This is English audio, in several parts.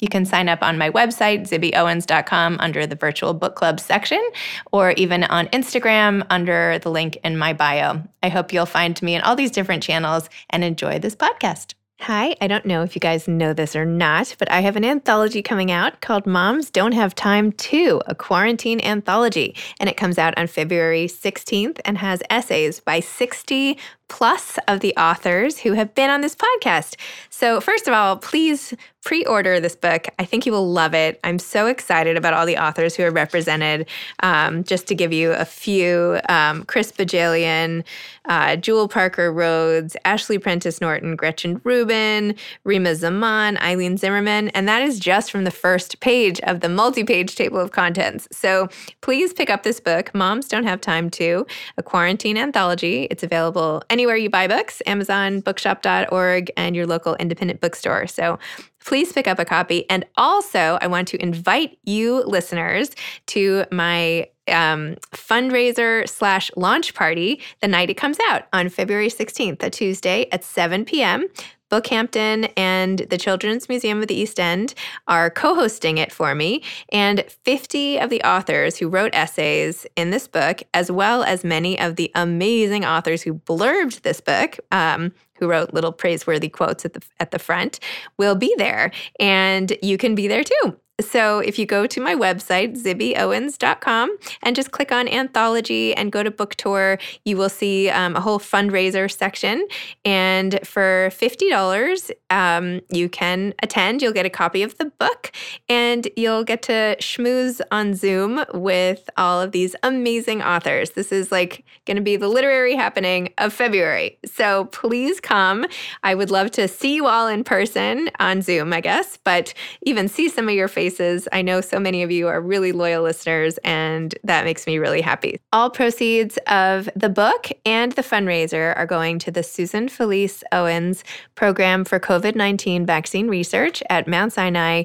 You can sign up on my website, zibbyowens.com, under the virtual book club section, or even on Instagram under the link in my bio. I hope you'll find me in all these different channels and enjoy this podcast. Hi, I don't know if you guys know this or not, but I have an anthology coming out called Moms Don't Have Time To, a quarantine anthology. And it comes out on February 16th and has essays by 60 plus of the authors who have been on this podcast. So, first of all, please pre order this book. I think you will love it. I'm so excited about all the authors who are represented. Um, just to give you a few um, Chris Bohjalian, uh, Jewell Parker Rhodes, Ashley Prentice Norton, Gretchen Rubin, Rima Zaman, Eileen Zimmerman. And that is just from the first page of the multi page table of contents. So, please pick up this book, Moms Don't Have Time to, a quarantine anthology. It's available anywhere you buy books, Amazon, bookshop.org, and your local independent bookstore. So please pick up a copy. And also, I want to invite you listeners to my um, fundraiser slash launch party the night it comes out on February 16th, a Tuesday at 7 p.m. Bookhampton and the Children's Museum of the East End are co hosting it for me. And 50 of the authors who wrote essays in this book, as well as many of the amazing authors who blurbed this book, um, who wrote little praiseworthy quotes at the at the front will be there and you can be there too so if you go to my website, zibbyowens.com, and just click on anthology and go to book tour, you will see um, a whole fundraiser section. And for $50, um, you can attend. You'll get a copy of the book and you'll get to schmooze on Zoom with all of these amazing authors. This is like going to be the literary happening of February. So please come. I would love to see you all in person on Zoom, I guess, but even see some of your faces I know so many of you are really loyal listeners, and that makes me really happy. All proceeds of the book and the fundraiser are going to the Susan Felice Owens Program for COVID 19 Vaccine Research at Mount Sinai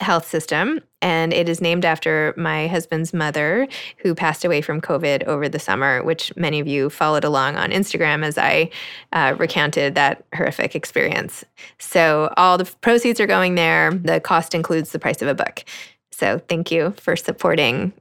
health system and it is named after my husband's mother who passed away from covid over the summer which many of you followed along on instagram as i uh, recounted that horrific experience. So all the proceeds are going there. The cost includes the price of a book. So thank you for supporting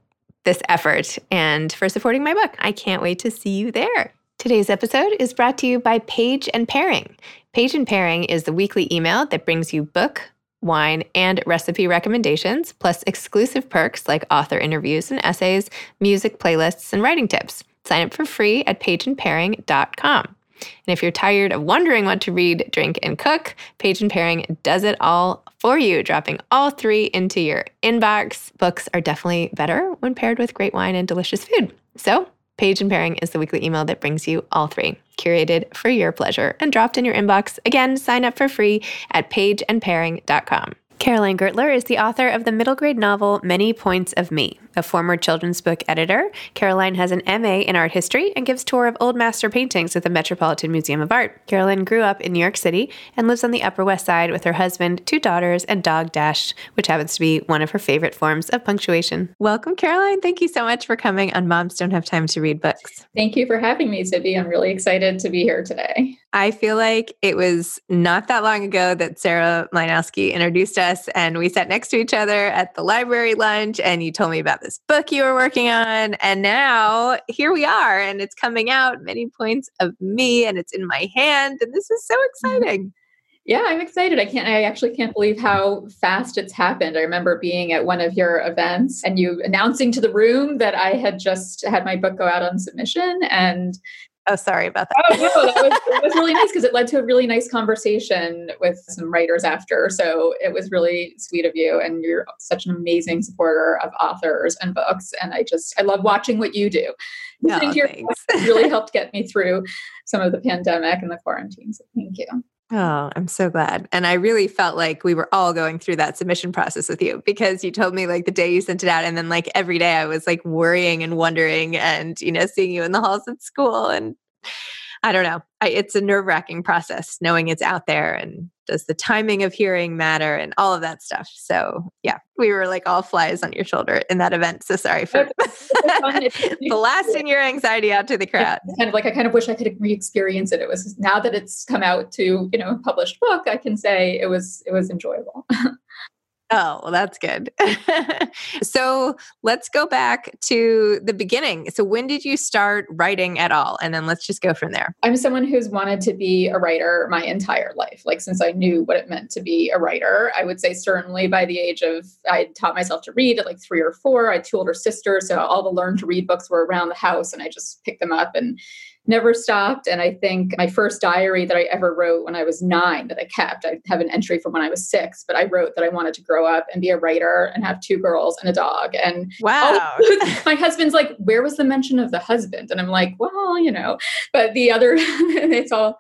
this effort and for supporting my book. I can't wait to see you there. Today's episode is brought to you by Page and Pairing. Page and Pairing is the weekly email that brings you book, wine, and recipe recommendations, plus exclusive perks like author interviews and essays, music playlists, and writing tips. Sign up for free at pageandpairing.com. And if you're tired of wondering what to read, drink, and cook, Page and Pairing does it all for you, dropping all three into your inbox. Books are definitely better when paired with great wine and delicious food. So Page and Pairing is the weekly email that brings you all three, curated for your pleasure and dropped in your inbox. Again, sign up for free at pageandpairing.com. Caroline Gertler is the author of the middle grade novel Many Points of Me. A former children's book editor, Caroline has an MA in art history and gives tour of old master paintings at the Metropolitan Museum of Art. Caroline grew up in New York City and lives on the Upper West Side with her husband, two daughters, and dog Dash, which happens to be one of her favorite forms of punctuation. Welcome, Caroline. Thank you so much for coming on Moms Don't Have Time to Read Books. Thank you for having me, Zibby. I'm really excited to be here today. I feel like it was not that long ago that Sarah Mlynowski introduced us and we sat next to each other at the library lunch and you told me about this book you were working on. And now here we are and it's coming out, many points of me, and it's in my hand. And this is so mm-hmm. exciting. Yeah, I'm excited. I can't, I actually can't believe how fast it's happened. I remember being at one of your events and you announcing to the room that I had just had my book go out on submission. And Oh, sorry about that. oh, no, that was, it was really nice because it led to a really nice conversation with some writers after. So it was really sweet of you. And you're such an amazing supporter of authors and books. And I just, I love watching what you do. No, oh, thanks. really helped get me through some of the pandemic and the quarantine. So thank you. Oh, I'm so glad. And I really felt like we were all going through that submission process with you because you told me like the day you sent it out. And then like every day I was like worrying and wondering and, you know, seeing you in the halls at school. And I don't know. I, it's a nerve wracking process knowing it's out there and does the timing of hearing matter and all of that stuff. So yeah, we were like all flies on your shoulder in that event. So sorry for blasting your anxiety out to the crowd. It's kind of like I kind of wish I could re-experience it. It was now that it's come out to you know a published book, I can say it was it was enjoyable. Oh, well, that's good. so let's go back to the beginning. So, when did you start writing at all? And then let's just go from there. I'm someone who's wanted to be a writer my entire life. Like, since I knew what it meant to be a writer, I would say certainly by the age of, I taught myself to read at like three or four. I had two older sisters. So, all the learn to read books were around the house, and I just picked them up and never stopped. And I think my first diary that I ever wrote when I was nine that I kept, I have an entry from when I was six, but I wrote that I wanted to grow up and be a writer and have two girls and a dog. And wow, oh, my husband's like, where was the mention of the husband? And I'm like, well, you know, but the other, it's all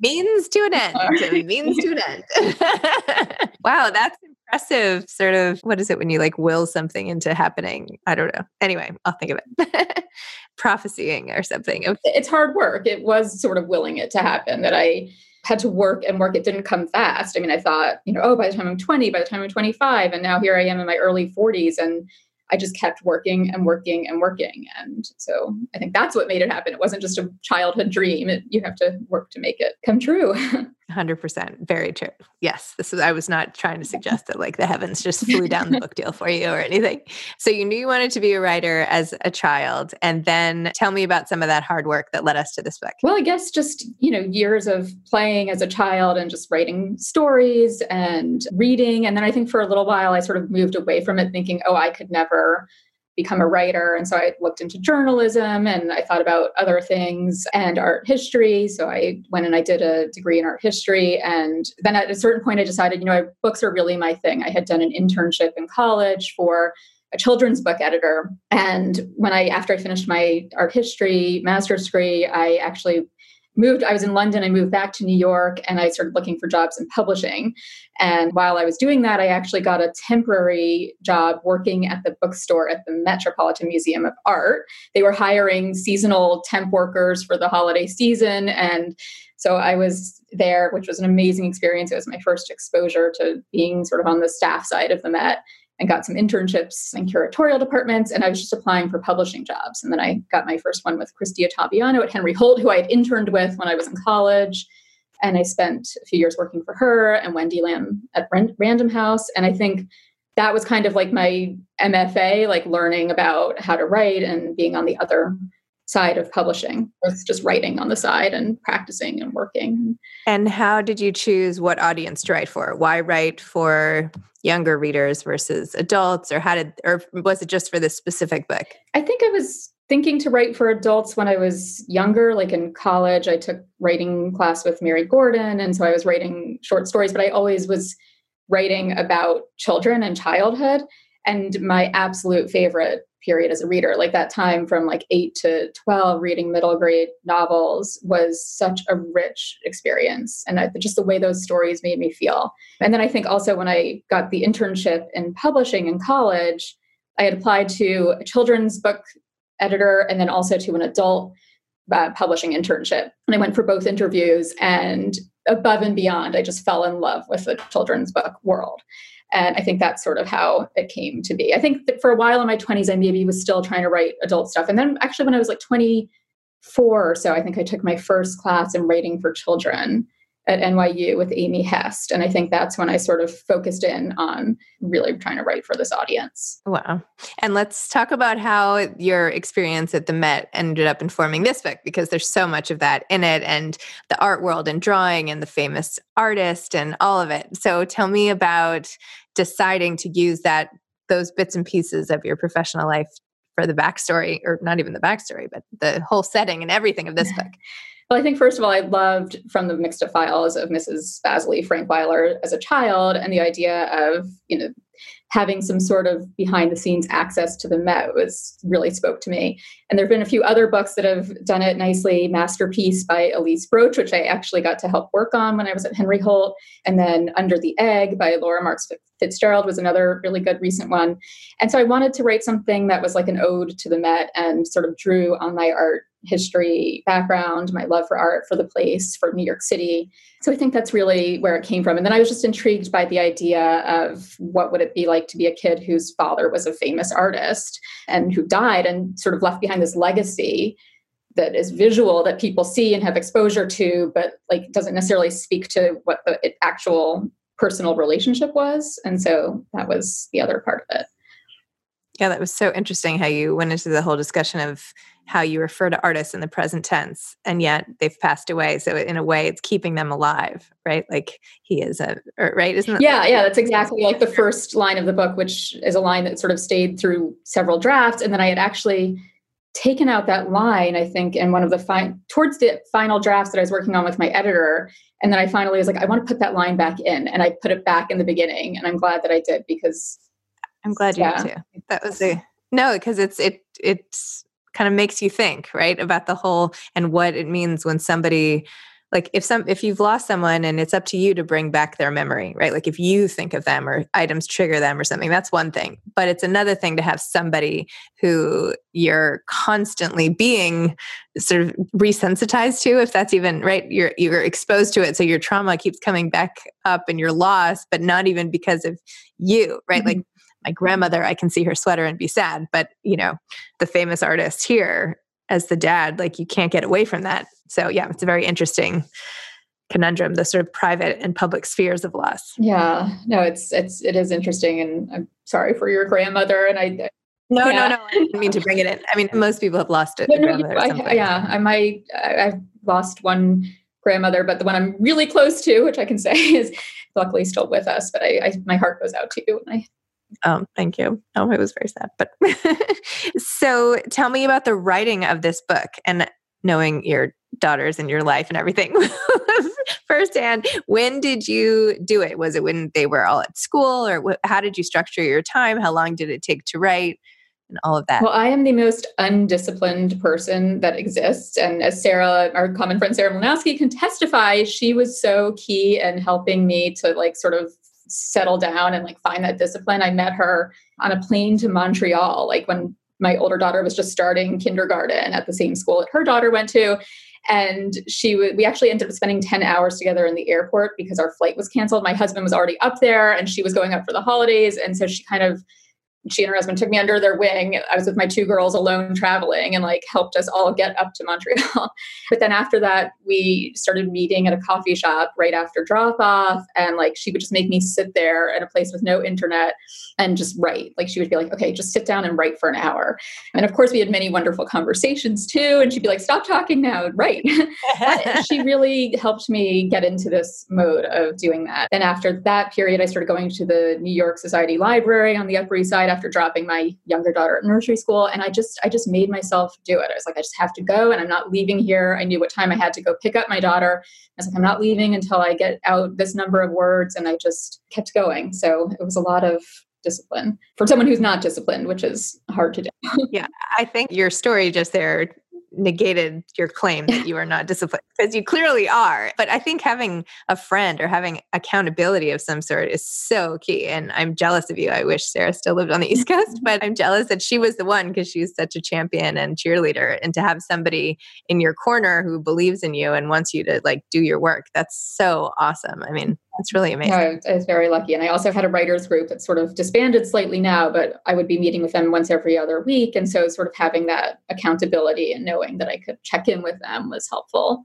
means to an end. means to an end. wow, that's impressive. Sort of, what is it when you like will something into happening? I don't know. Anyway, I'll think of it. Prophesying or something. It's hard work. It was sort of willing it to happen that I had to work and work. It didn't come fast. I mean, I thought, you know, oh, by the time I'm 20, by the time I'm 25, and now here I am in my early 40s, and I just kept working and working and working. And so I think that's what made it happen. It wasn't just a childhood dream. It, you have to work to make it come true. 100% very true. Yes this is i was not trying to suggest that like the heavens just flew down the book deal for you or anything. So you knew you wanted to be a writer as a child and then tell me about some of that hard work that led us to this book. Well i guess just you know years of playing as a child and just writing stories and reading and then i think for a little while i sort of moved away from it thinking oh i could never become a writer. And so I looked into journalism and I thought about other things and art history. So I went and I did a degree in art history. And then at a certain point, I decided, you know, books are really my thing. I had done an internship in college for a children's book editor. And when I, after I finished my art history master's degree, I actually moved i was in london i moved back to new york and i started looking for jobs in publishing. And while i was doing that i actually got a temporary job working at the bookstore at the metropolitan museum of art. They were hiring seasonal temp workers for the holiday season and so i was there which was an amazing experience. It was my first exposure to being sort of on the staff side of the met and got some internships in curatorial departments and i was just applying for publishing jobs. And then i got my first one with christy ottaviano at henry holt who i had interned with when i was in college. And i spent a few years working for her and wendy Lamb at random house. And i think that was kind of like my mfa like learning about how to write and being on the other side of publishing was just writing on the side and practicing and working. And how did you choose what audience to write for? Why write for younger readers versus adults or how did or was it just for this specific book? I think I was thinking to write for adults when I was younger like in college I took writing class with Mary Gordon and so I was writing short stories but I always was writing about children and childhood and my absolute favorite period as a reader. Like that time from like 8 to 12 reading middle grade novels was such a rich experience and I, just the way those stories made me feel. And then i think also when i got the internship in publishing in college i had applied to a children's book editor and then also to an adult uh, publishing internship. And i went for both interviews and above and beyond i just fell in love with the children's book world and I think that's sort of how it came to be. I think that for a while in my 20s, I maybe was still trying to write adult stuff. And then actually, when I was like 24 or so, I think I took my first class in writing for children at NYU with Amy Hest. And I think that's when I sort of focused in on really trying to write for this audience. Wow. And let's talk about how your experience at the Met ended up informing this book, because there's so much of that in it and the art world and drawing and the famous artist and all of it. So tell me about deciding to use that those bits and pieces of your professional life for the backstory, or not even the backstory, but the whole setting and everything of this book. Well, I think first of all, I loved from the mixed up files of Mrs. Bazley Frankweiler as a child, and the idea of you know having some sort of behind the scenes access to the Met was really spoke to me. And there have been a few other books that have done it nicely. Masterpiece by Elise Broach, which I actually got to help work on when I was at Henry Holt. And then Under the Egg by Laura Marx Fitzgerald was another really good recent one. And so I wanted to write something that was like an ode to the Met and sort of drew on my art history background, my love for art, for the place, for New York City. So I think that's really where it came from. And then I was just intrigued by the idea of what would it be like to be a kid whose father was a famous artist and who died and sort of left behind this legacy that is visual that people see and have exposure to, but like doesn't necessarily speak to what the actual personal relationship was. And so that was the other part of it. Yeah, that was so interesting how you went into the whole discussion of how you refer to artists in the present tense and yet they've passed away. So in a way it's keeping them alive right? Like he is a right? Isn't yeah yeah that's exactly like the first line of the book which is a line that sort of stayed through several drafts. And then i had actually taken out that line i think in one of the fi- towards the final drafts that i was working on with my editor. And then i finally was like i want to put that line back in. And i put it back in the beginning and i'm glad that i did because i'm glad you yeah. did too. That was a no because it's it it's kind of makes you think, right, about the whole and what it means when somebody like if some if you've lost someone and it's up to you to bring back their memory right? Like if you think of them or items trigger them or something that's one thing. But it's another thing to have somebody who you're constantly being sort of resensitized to if that's even right you're you're exposed to it. So your trauma keeps coming back up and you're lost but not even because of you right? Mm-hmm. like my grandmother, I can see her sweater and be sad. But, you know, the famous artist here as the dad, like you can't get away from that. So, yeah, it's a very interesting conundrum the sort of private and public spheres of loss yeah no it's it's it is interesting and i'm sorry for your grandmother and i no, yeah. no, no. I didn't mean to bring it in. I mean, most people have lost it. No, no, I, yeah, I might. I've lost one grandmother, but the one I'm really close to, which I can say is luckily still with us. But I, I my heart goes out to you, and I Oh, thank you. Oh, it was very sad. But so tell me about the writing of this book and knowing your daughters and your life and everything firsthand. When did you do it? Was it when they were all at school or how did you structure your time? How long did it take to write? And all of that. Well, I am the most undisciplined person that exists. And as Sarah, our common friend Sarah Mlynowski, can testify, she was so key in helping me to like sort of settle down and like find that discipline. I met her on a plane to Montreal, like when my older daughter was just starting kindergarten at the same school that her daughter went to. And she w- we actually ended up spending 10 hours together in the airport because our flight was canceled. My husband was already up there and she was going up for the holidays. And so she kind of she and her husband took me under their wing. I was with my two girls alone traveling and like helped us all get up to Montreal. but then after that, we started meeting at a coffee shop right after drop off. And like she would just make me sit there at a place with no internet and just write. Like she would be like, okay, just sit down and write for an hour. And of course, we had many wonderful conversations too. And she'd be like, stop talking now, write. she really helped me get into this mode of doing that. And after that period, I started going to the New York Society Library on the Upper East Side after dropping my younger daughter at nursery school and i just i just made myself do it. I was like i just have to go and i'm not leaving here. I knew what time i had to go pick up my daughter. I was like i'm not leaving until i get out this number of words and i just kept going. So it was a lot of discipline for someone who's not disciplined which is hard to do. Yeah i think your story just there negated your claim that you are not disciplined because you clearly are. But I think having a friend or having accountability of some sort is so key. And I'm jealous of you. I wish Sarah still lived on the East Coast, but I'm jealous that she was the one because she's such a champion and cheerleader. And to have somebody in your corner who believes in you and wants you to like do your work, that's so awesome. I mean, it's really amazing. No, I was very lucky. And I also had a writers group that sort of disbanded slightly now, but I would be meeting with them once every other week. And so sort of having that accountability and knowing that I could check in with them was helpful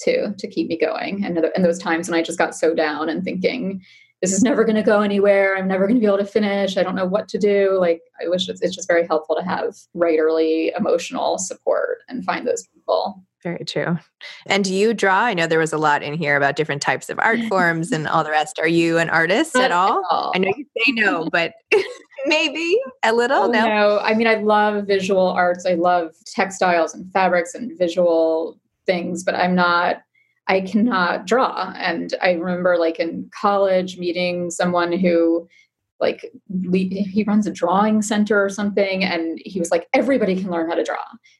to to keep me going. And in those times when I just got so down and thinking, this is never going to go anywhere. I'm never going to be able to finish. I don't know what to do. Like I wish it's, it's just very helpful to have writerly emotional support and find those people. Very true. And do you draw? I know there was a lot in here about different types of art forms and all the rest. Are you an artist at all? at all? I know you say no, but maybe a little. Oh, no. no, I mean I love visual arts. I love textiles and fabrics and visual things, but I'm not. I cannot draw. And I remember, like in college, meeting someone who like he runs a drawing center or something and he was like everybody can learn how to draw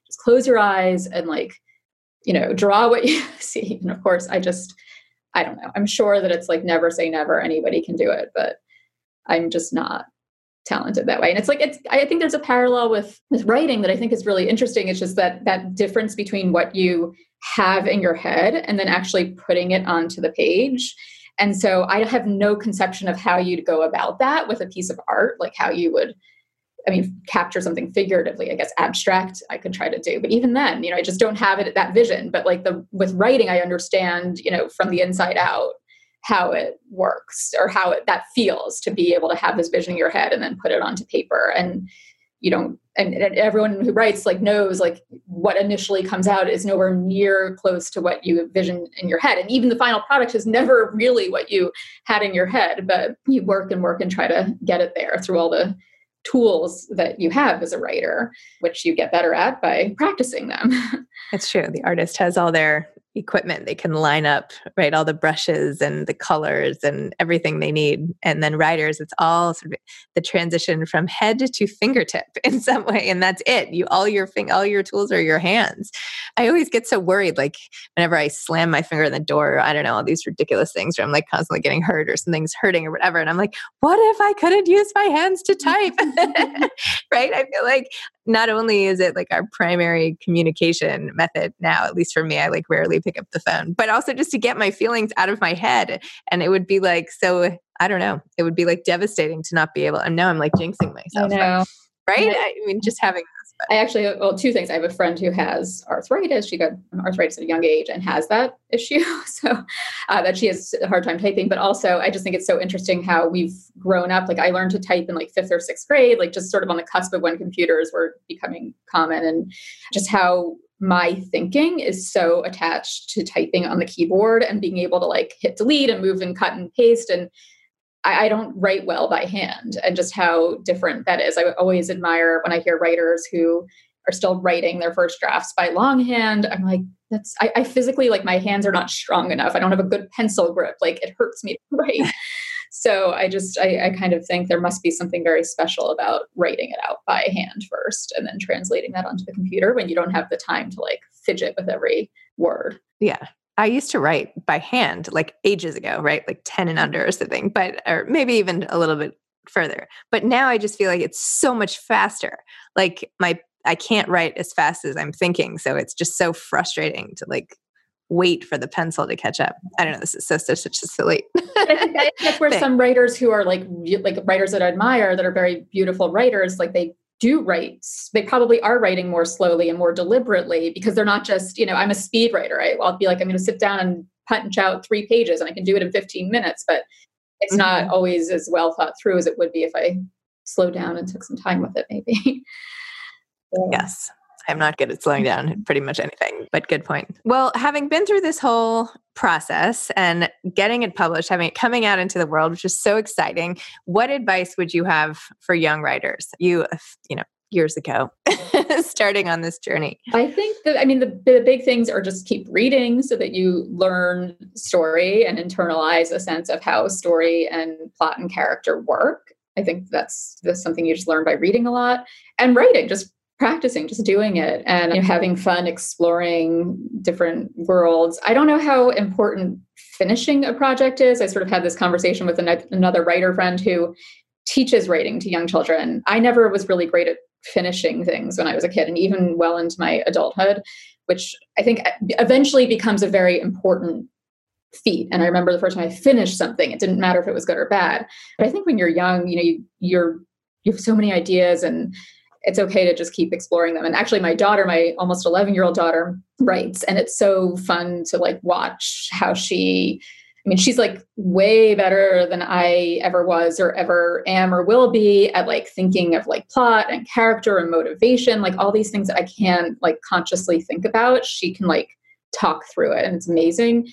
just close your eyes and like you know draw what you see. And of course i just i don't know. I'm sure that it's like never say never anybody can do it but i'm just not talented that way. And it's like it's i think there's a parallel with with writing that i think is really interesting. It's just that that difference between what you have in your head and then actually putting it onto the page. And so I have no conception of how you'd go about that with a piece of art, like how you would, I mean, capture something figuratively, I guess abstract, I could try to do. But even then, you know, I just don't have it that vision. But like the with writing, I understand, you know, from the inside out how it works or how it that feels to be able to have this vision in your head and then put it onto paper. And you don't and, and, everyone who writes like knows like what initially comes out is nowhere near close to what you envision in your head and even the final product is never really what you had in your head but you work and work and try to get it there through all the tools that you have as a writer which you get better at by practicing them. It's true. The artist has all their equipment they can line up right all the brushes and the colors and everything they need. And then writers it's all sort of the transition from head to fingertip in some way and that's it. You all your thing all your tools are your hands. I always get so worried like whenever i slam my finger in the door i don't know all these ridiculous things where i'm like constantly getting hurt or something's hurting or whatever and i'm like what if i couldn't use my hands to type? Right? I feel like not only is it like our primary communication method now, at least for me, I like rarely pick up the phone, but also just to get my feelings out of my head. And it would be like, so I don't know, it would be like devastating to not be able, and now I'm like jinxing myself. I. Right? I mean, just having I actually, well, two things. I have a friend who has arthritis. She got arthritis at a young age and has that issue. So uh, that she has a hard time typing. But also, I just think it's so interesting how we've grown up. Like, I learned to type in like fifth or sixth grade, like just sort of on the cusp of when computers were becoming common, and just how my thinking is so attached to typing on the keyboard and being able to like hit delete and move and cut and paste. And I, I, don't write well by hand and just how different that is. I always admire when I hear writers who are still writing their first drafts by longhand. I'm like, that's I, I physically like my hands are not strong enough. I don't have a good pencil grip. Like it hurts me to write. So I just I, I kind of think there must be something very special about writing it out by hand first and then translating that onto the computer when you don't have the time to like fidget with every word. Yeah. I used to write by hand like ages ago, right? Like 10 and under or something, but or maybe even a little bit further. But now I just feel like it's so much faster. Like my I can't write as fast as I'm thinking, so it's just so frustrating to like wait for the pencil to catch up. I don't know. This is so such, such a silly. that's where some writers who are like like writers that I admire that are very beautiful writers, like they do write they probably are writing more slowly and more deliberately because they're not just you know i'm a speed writer I, i'll be like i'm going to sit down and punch out three pages and i can do it in 15 minutes but it's mm-hmm. not always as well thought through as it would be if i slowed down and took some time with it maybe yes I'm not good at slowing down pretty much anything, but good point. Well, having been through this whole process and getting it published, having it coming out into the world, which is so exciting, what advice would you have for young writers? You, you know, years ago starting on this journey? I think that, I mean, the, the big things are just keep reading so that you learn story and internalize a sense of how story and plot and character work. I think that's, that's something you just learn by reading a lot and writing, just practicing, just doing it and you know, having fun exploring different worlds. I don't know how important finishing a project is. I sort of had this conversation with another writer friend who teaches writing to young children. I never was really great at finishing things when I was a kid and even well into my adulthood, which I think eventually becomes a very important feat. And I remember the first time I finished something, it didn't matter if it was good or bad. But I think when you're young, you know, you, you're you have so many ideas and it's okay to just keep exploring them. And actually, my daughter, my almost 11 year old daughter, writes, and it's so fun to like watch how she. I mean, she's like way better than I ever was or ever am or will be at like thinking of like plot and character and motivation, like all these things that I can't like consciously think about. She can like talk through it and it's amazing.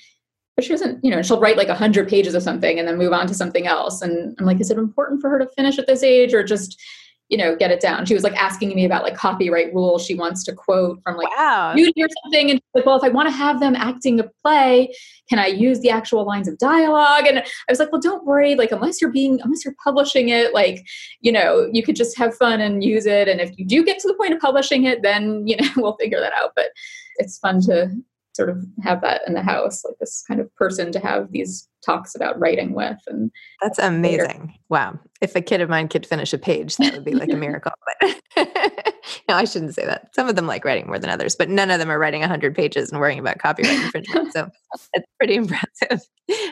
But she doesn't, you know, she'll write like a hundred pages of something and then move on to something else. And I'm like, is it important for her to finish at this age or just you know, get it down. She was like asking me about like copyright rules she wants to quote from like wow. beauty or something. And like, well, if I want to have them acting a play, can I use the actual lines of dialogue? And I was like, well, don't worry. Like, unless you're being, unless you're publishing it, like, you know, you could just have fun and use it. And if you do get to the point of publishing it, then, you know, we'll figure that out. But it's fun to sort of have that in the house, like this kind of person to have these talks about writing with. And that's amazing. Later. Wow. If a kid of mine could finish a page, that would be like a miracle. But no, I shouldn't say that. Some of them like writing more than others, but none of them are writing 100 pages and worrying about copyright infringement. so it's pretty impressive.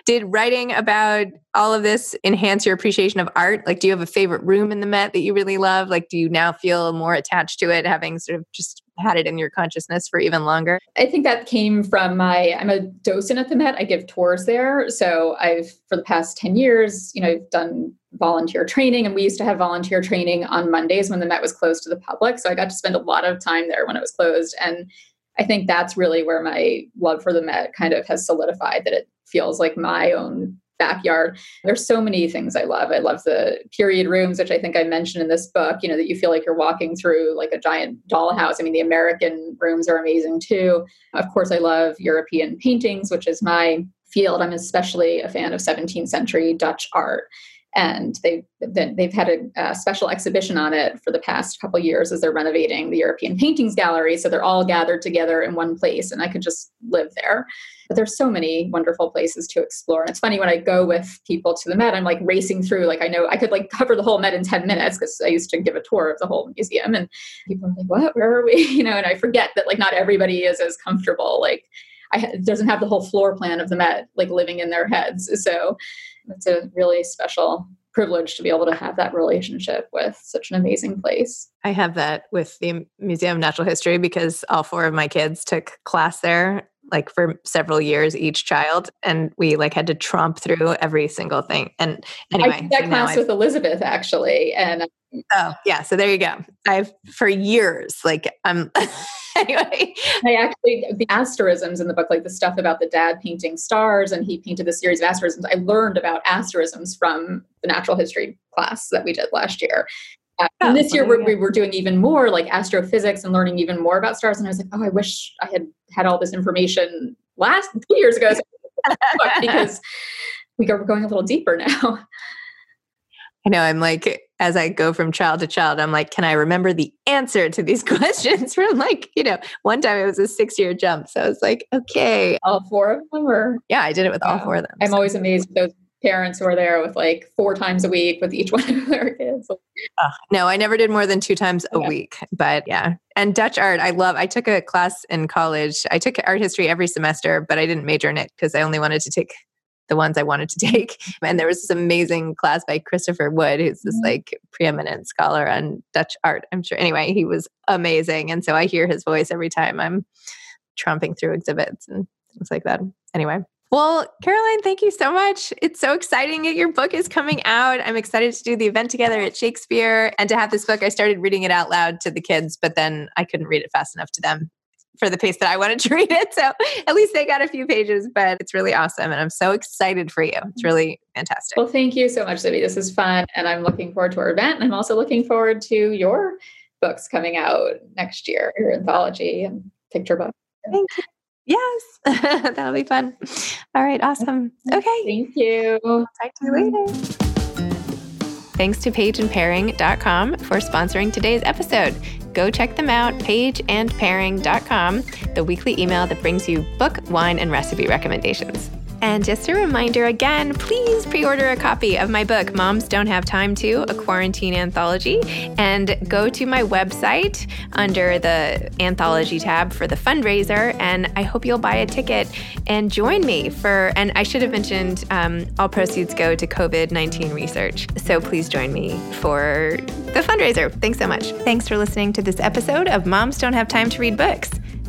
Did writing about all of this enhance your appreciation of art? Like, do you have a favorite room in the Met that you really love? Like, do you now feel more attached to it, having sort of just had it in your consciousness for even longer? I think that came from my, I'm a docent at the Met. I give tours there. So I've, for the past 10 years, you know, I've done volunteer training and we used to have volunteer training on Mondays when the Met was closed to the public. So I got to spend a lot of time there when it was closed. And I think that's really where my love for the Met kind of has solidified that it feels like my own backyard. There's so many things I love. I love the period rooms, which I think I mentioned in this book, you know, that you feel like you're walking through like a giant dollhouse. I mean, the American rooms are amazing too. Of course, I love European paintings, which is my field. I'm especially a fan of 17th century Dutch art and they've they've had a, a, special exhibition on it for the past couple years as they're renovating the European Paintings Gallery. So they're all gathered together in one place, and I could just live there. But there's so many wonderful places to explore, and it's funny when I go with people to the Met, I'm like racing through. Like I know I could like cover the whole Met in ten minutes because I used to give a tour of the whole museum, and people are like, "What? Where are we?" You know, and I forget that like not everybody is as comfortable like I, doesn't have the whole floor plan of the Met like living in their heads. So it's a really special privilege to be able to have that relationship with such an amazing place. I have that with the Museum of Natural History because all four of my kids took class there like for several years each child and we like had to tromp through every single thing and anyway I did that so class with elizabeth actually and um, oh yeah so there you go i've for years like i'm anyway i actually the asterisms in the book like the stuff about the dad painting stars and he painted the series of asterisms i learned about asterisms from the natural history class that we did last year uh, oh, and this year we're, we were doing even more like astrophysics and learning even more about stars. And I was like, oh, I wish I had had all this information last two years ago because we are going a little deeper now. I know. I'm like, as I go from child to child, I'm like, can I remember the answer to these questions from like, you know, one time it was a six year jump. So I was like, okay. All four of them or? Yeah, I did it with all four of them. I'm so. always amazed those parents who are there with like four times a week with each one of their kids. Uh, no, I never did more than two times a week, but yeah. And Dutch art, I love. I took a class in college. I took art history every semester, but I didn't major in it because I only wanted to take the ones I wanted to take. And there was this amazing class by Christopher Wood, who's this mm-hmm. like preeminent scholar on Dutch art. I'm sure. Anyway, he was amazing. And so I hear his voice every time I'm tromping through exhibits and things like that. Anyway. Well, Caroline, thank you so much. It's so exciting that your book is coming out. I'm excited to do the event together at Shakespeare and to have this book. I started reading it out loud to the kids, but then I couldn't read it fast enough to them for the pace that I wanted to read it. So at least they got a few pages, but it's really awesome. And I'm so excited for you. It's mm-hmm. really fantastic. Well, thank you so much, Zibby. This is fun. And I'm looking forward to our event. And I'm also looking forward to your books coming out next year, your anthology and picture book. Thank you. Yes, that'll be fun. All right, awesome. Mm-hmm. Okay. Thank you. Talk to you later. Thanks to pageandpairing.com for sponsoring today's episode. Go check them out, pageandpairing.com, the weekly email that brings you book, wine, and recipe recommendations. And just a reminder again, please pre order a copy of my book, Moms Don't Have Time to, a quarantine anthology, and go to my website under the anthology tab for the fundraiser. And I hope you'll buy a ticket and join me for, and I should have mentioned um, all proceeds go to COVID 19 research. So please join me for the fundraiser. Thanks so much. Thanks for listening to this episode of Moms Don't Have Time to Read Books.